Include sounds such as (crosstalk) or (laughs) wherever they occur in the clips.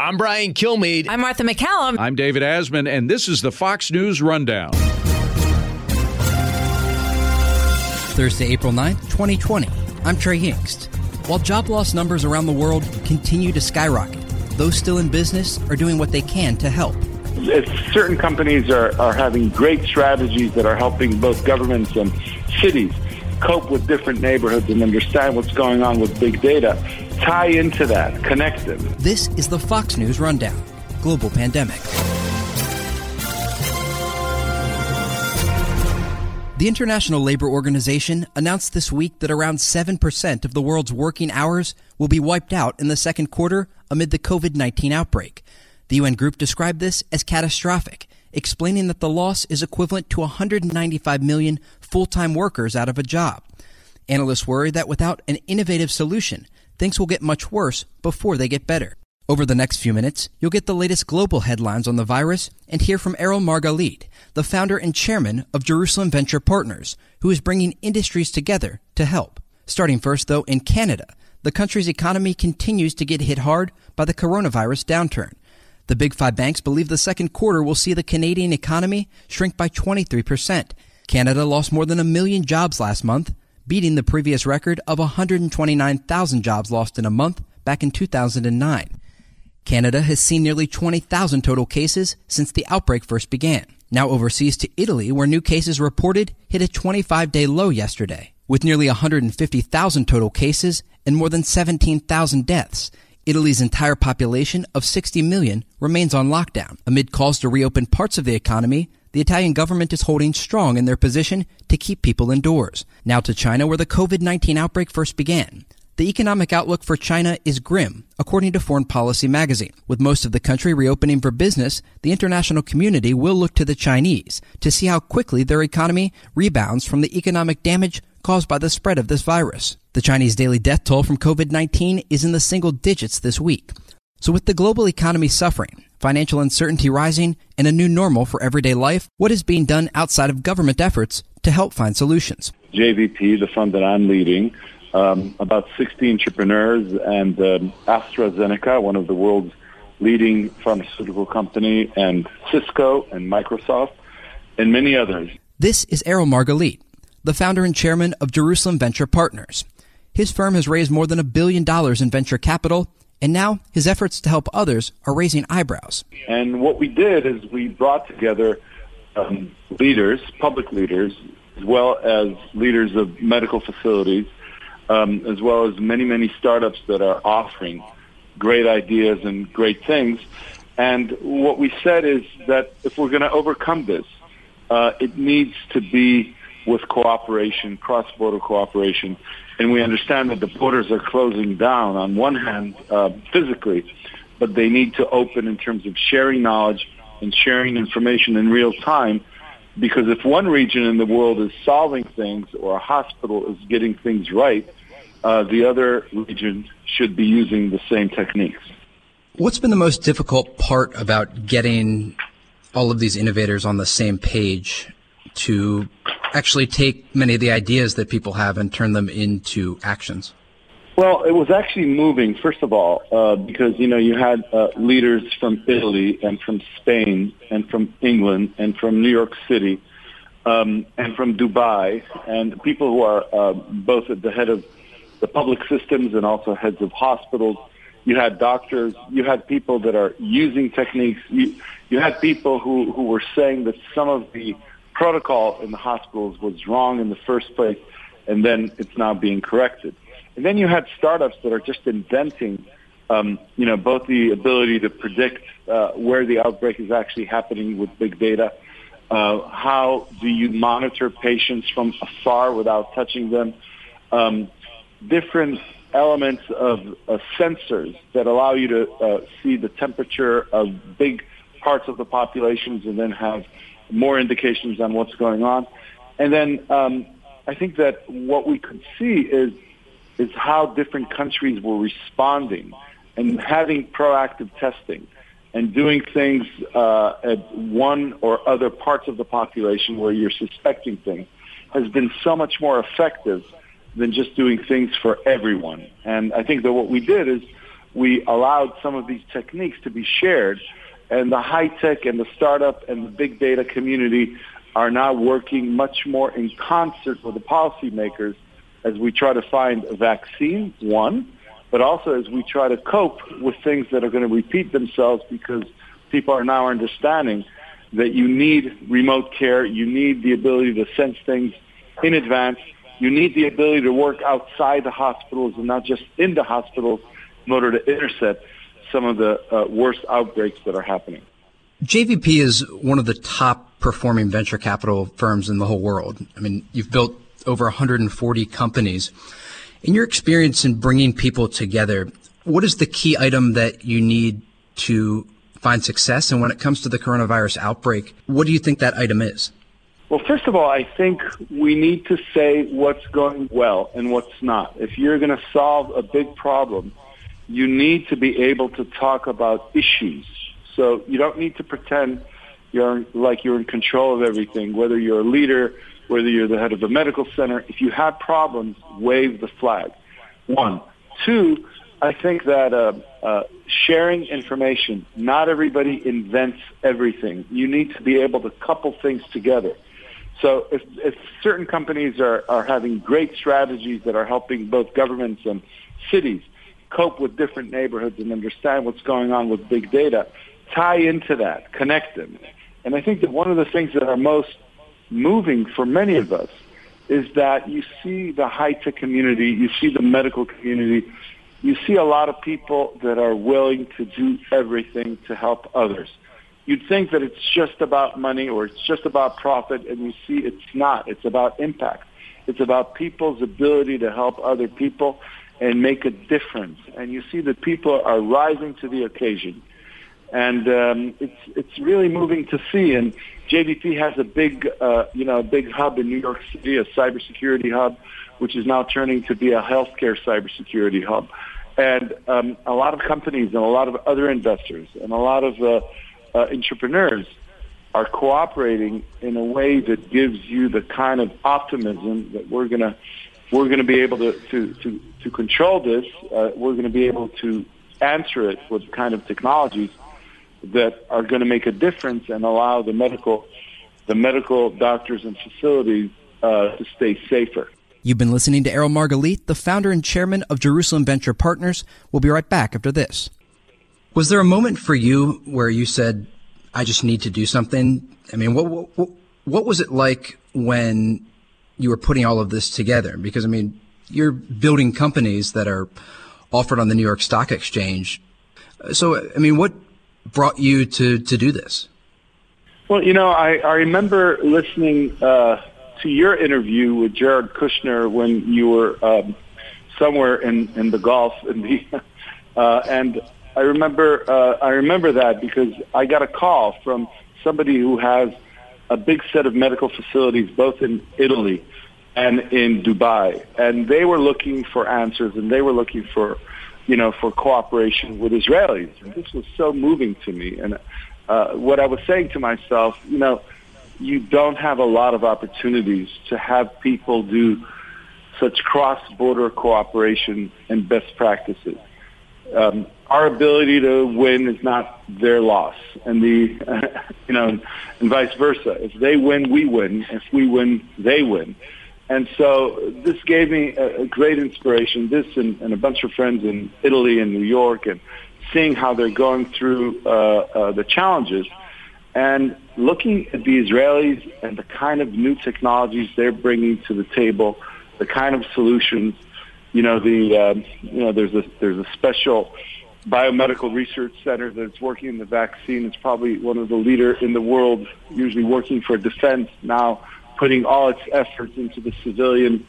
I'm Brian Kilmeade. I'm Martha MacCallum. I'm David Asman, and this is the Fox News Rundown. Thursday, April 9th, 2020. I'm Trey Yingst. While job loss numbers around the world continue to skyrocket, those still in business are doing what they can to help. Certain companies are, are having great strategies that are helping both governments and cities cope with different neighborhoods and understand what's going on with big data. Tie into that, connect them. This is the Fox News Rundown Global Pandemic. The International Labor Organization announced this week that around 7% of the world's working hours will be wiped out in the second quarter amid the COVID 19 outbreak. The UN group described this as catastrophic explaining that the loss is equivalent to 195 million full-time workers out of a job. Analysts worry that without an innovative solution, things will get much worse before they get better. Over the next few minutes, you'll get the latest global headlines on the virus and hear from Erel Margalit, the founder and chairman of Jerusalem Venture Partners, who is bringing industries together to help. Starting first, though, in Canada, the country's economy continues to get hit hard by the coronavirus downturn. The big five banks believe the second quarter will see the Canadian economy shrink by 23%. Canada lost more than a million jobs last month, beating the previous record of 129,000 jobs lost in a month back in 2009. Canada has seen nearly 20,000 total cases since the outbreak first began. Now overseas to Italy, where new cases reported hit a 25 day low yesterday, with nearly 150,000 total cases and more than 17,000 deaths. Italy's entire population of 60 million remains on lockdown. Amid calls to reopen parts of the economy, the Italian government is holding strong in their position to keep people indoors. Now to China, where the COVID-19 outbreak first began. The economic outlook for China is grim, according to Foreign Policy magazine. With most of the country reopening for business, the international community will look to the Chinese to see how quickly their economy rebounds from the economic damage caused by the spread of this virus. The Chinese daily death toll from COVID-19 is in the single digits this week. So with the global economy suffering, financial uncertainty rising, and a new normal for everyday life, what is being done outside of government efforts to help find solutions? JVP, the fund that I'm leading, um, about 60 entrepreneurs and um, AstraZeneca, one of the world's leading pharmaceutical company, and Cisco and Microsoft, and many others. This is Erel Margalit the founder and chairman of Jerusalem Venture Partners. His firm has raised more than a billion dollars in venture capital, and now his efforts to help others are raising eyebrows. And what we did is we brought together um, leaders, public leaders, as well as leaders of medical facilities, um, as well as many, many startups that are offering great ideas and great things. And what we said is that if we're going to overcome this, uh, it needs to be with cooperation, cross-border cooperation. And we understand that the borders are closing down on one hand uh, physically, but they need to open in terms of sharing knowledge and sharing information in real time. Because if one region in the world is solving things or a hospital is getting things right, uh, the other region should be using the same techniques. What's been the most difficult part about getting all of these innovators on the same page to actually take many of the ideas that people have and turn them into actions? Well, it was actually moving, first of all, uh, because, you know, you had uh, leaders from Italy and from Spain and from England and from New York City um, and from Dubai and people who are uh, both at the head of the public systems and also heads of hospitals. You had doctors. You had people that are using techniques. You, you had people who, who were saying that some of the protocol in the hospitals was wrong in the first place, and then it's now being corrected. And then you had startups that are just inventing, um, you know, both the ability to predict uh, where the outbreak is actually happening with big data. Uh, how do you monitor patients from afar without touching them? Um, different elements of uh, sensors that allow you to uh, see the temperature of big parts of the populations and then have more indications on what's going on. And then um, I think that what we could see is is how different countries were responding and having proactive testing and doing things uh, at one or other parts of the population where you're suspecting things has been so much more effective than just doing things for everyone. And I think that what we did is we allowed some of these techniques to be shared. And the high tech and the startup and the big data community are now working much more in concert with the policymakers as we try to find a vaccine, one, but also as we try to cope with things that are going to repeat themselves because people are now understanding that you need remote care, you need the ability to sense things in advance, you need the ability to work outside the hospitals and not just in the hospitals in order to intercept some of the uh, worst outbreaks that are happening. JVP is one of the top performing venture capital firms in the whole world. I mean, you've built over 140 companies. In your experience in bringing people together, what is the key item that you need to find success? And when it comes to the coronavirus outbreak, what do you think that item is? Well, first of all, I think we need to say what's going well and what's not. If you're going to solve a big problem, you need to be able to talk about issues. So you don't need to pretend you're like you're in control of everything, whether you're a leader, whether you're the head of a medical center. If you have problems, wave the flag. One. Two, I think that uh, uh, sharing information, not everybody invents everything. You need to be able to couple things together. So if, if certain companies are, are having great strategies that are helping both governments and cities cope with different neighborhoods and understand what's going on with big data, tie into that, connect them. And I think that one of the things that are most moving for many of us is that you see the high-tech community, you see the medical community, you see a lot of people that are willing to do everything to help others. You'd think that it's just about money or it's just about profit, and you see it's not. It's about impact. It's about people's ability to help other people and make a difference. And you see that people are rising to the occasion. And um, it's it's really moving to see. And JVP has a big, uh, you know, a big hub in New York City, a cybersecurity hub, which is now turning to be a healthcare cybersecurity hub. And um, a lot of companies and a lot of other investors and a lot of uh, uh, entrepreneurs are cooperating in a way that gives you the kind of optimism that we're gonna we're gonna be able to to to, to control this. Uh, we're gonna be able to answer it with kind of technologies that are going to make a difference and allow the medical the medical doctors and facilities uh, to stay safer. You've been listening to Erel Margalit, the founder and chairman of Jerusalem Venture Partners. We'll be right back after this. Was there a moment for you where you said, "I just need to do something"? I mean, what what, what was it like when you were putting all of this together? Because I mean, you're building companies that are offered on the New York Stock Exchange. So, I mean, what brought you to, to do this? Well, you know, I, I remember listening uh, to your interview with Jared Kushner when you were um, somewhere in, in the Gulf, in the, (laughs) uh, and I remember uh, I remember that because I got a call from somebody who has a big set of medical facilities both in Italy and in Dubai, and they were looking for answers and they were looking for you know, for cooperation with Israelis. And this was so moving to me. And uh, what I was saying to myself, you know, you don't have a lot of opportunities to have people do such cross-border cooperation and best practices. Um, our ability to win is not their loss, and the uh, (laughs) you know, and vice versa. If they win, we win. If we win, they win. And so this gave me a, a great inspiration. This and, and, a bunch of friends in Italy and New York, and seeing how they're going through uh, uh, the challenges, and looking at the Israelis and the kind of new technologies they're bringing to the table, the kind of solutions. You know, the um, you know there's a there's a special biomedical research center that's working in the vaccine. It's probably one of the leader in the world, usually working for defense now putting all its efforts into the civilian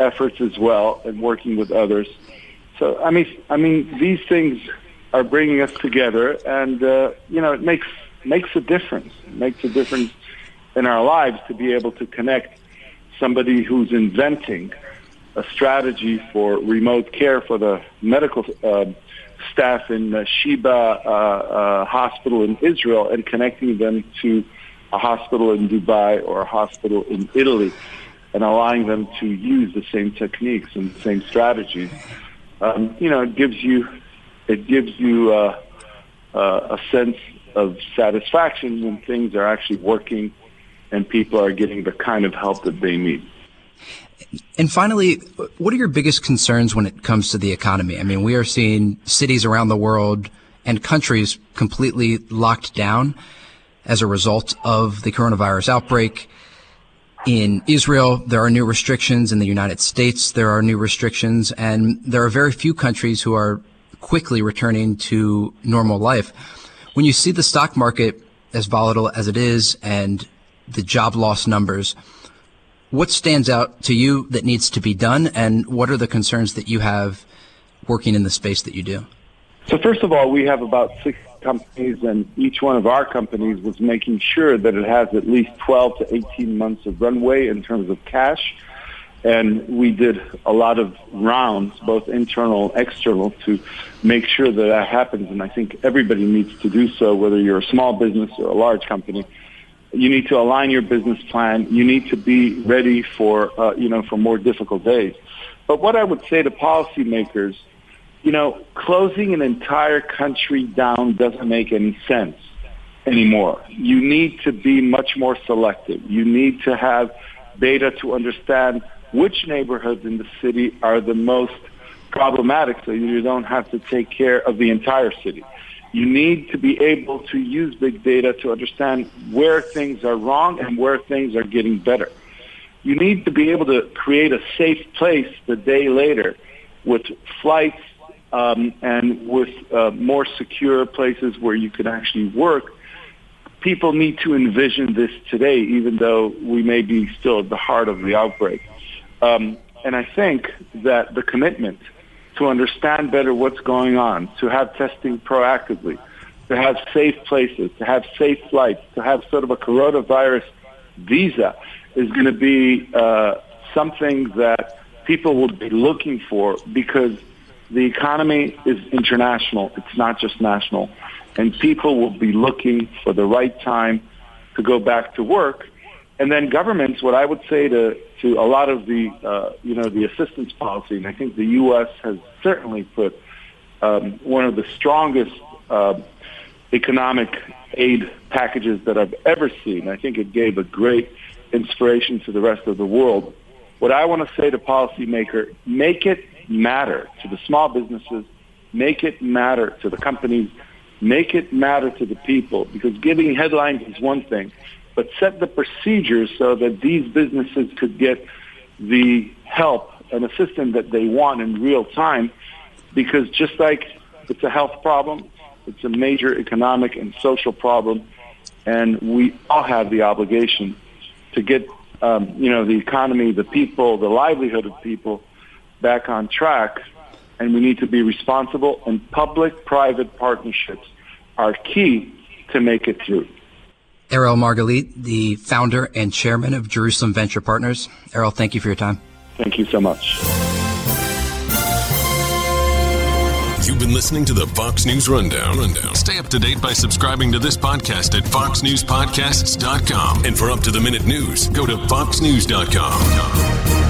efforts as well and working with others. So I mean, I mean, these things are bringing us together, and uh, you know, it makes makes a difference. It makes a difference in our lives to be able to connect somebody who's inventing a strategy for remote care for the medical uh, staff in Sheba uh, uh, Hospital in Israel and connecting them to a hospital in Dubai or a hospital in Italy and allowing them to use the same techniques and the same strategies, um, you know, it gives you it gives you uh, uh, a sense of satisfaction when things are actually working and people are getting the kind of help that they need. And finally, what are your biggest concerns when it comes to the economy? I mean, we are seeing cities around the world and countries completely locked down as a result of the coronavirus outbreak. In Israel, there are new restrictions. In the United States, there are new restrictions. And there are very few countries who are quickly returning to normal life. When you see the stock market as volatile as it is and the job loss numbers, what stands out to you that needs to be done, and what are the concerns that you have working in the space that you do? So first of all, we have about six companies, and each one of our companies was making sure that it has at least 12 to 18 months of runway in terms of cash. And we did a lot of rounds, both internal and external, to make sure that that happens. And I think everybody needs to do so, whether you're a small business or a large company. You need to align your business plan. You need to be ready for, uh, you know, for more difficult days. But what I would say to policymakers, you know, closing an entire country down doesn't make any sense anymore. You need to be much more selective. You need to have data to understand which neighborhoods in the city are the most problematic so you don't have to take care of the entire city. You need to be able to use big data to understand where things are wrong and where things are getting better. You need to be able to create a safe place the day later with flights um, and with uh, more secure places where you can actually work. People need to envision this today, even though we may be still at the heart of the outbreak. Um, and I think that the commitment to understand better what's going on, to have testing proactively, to have safe places, to have safe flights, to have sort of a coronavirus visa is going to be uh, something that people will be looking for because the economy is international. It's not just national. And people will be looking for the right time to go back to work. And then governments, what I would say to to a lot of the, uh, you know, the assistance policy, and I think the U.S. has certainly put um, one of the strongest uh, economic aid packages that I've ever seen. I think it gave a great inspiration to the rest of the world. What I want to say to policymaker, make it matter to the small businesses, make it matter to the companies, make it matter to the people, because giving headlines is one thing, but set the procedures so that these businesses could get the help and assistance that they want in real time. Because just like it's a health problem, it's a major economic and social problem, and we all have the obligation to get um, you know the economy, the people, the livelihood of people back on track. And we need to be responsible, and public-private partnerships are key to make it through. Ariel Margalit, the founder and chairman of Jerusalem Venture Partners. Ariel, thank you for your time. Thank you so much. You've been listening to the Fox News Rundown. Rundown. Stay up to date by subscribing to this podcast at foxnewspodcasts.com. And for up to the minute news, go to foxnews.com.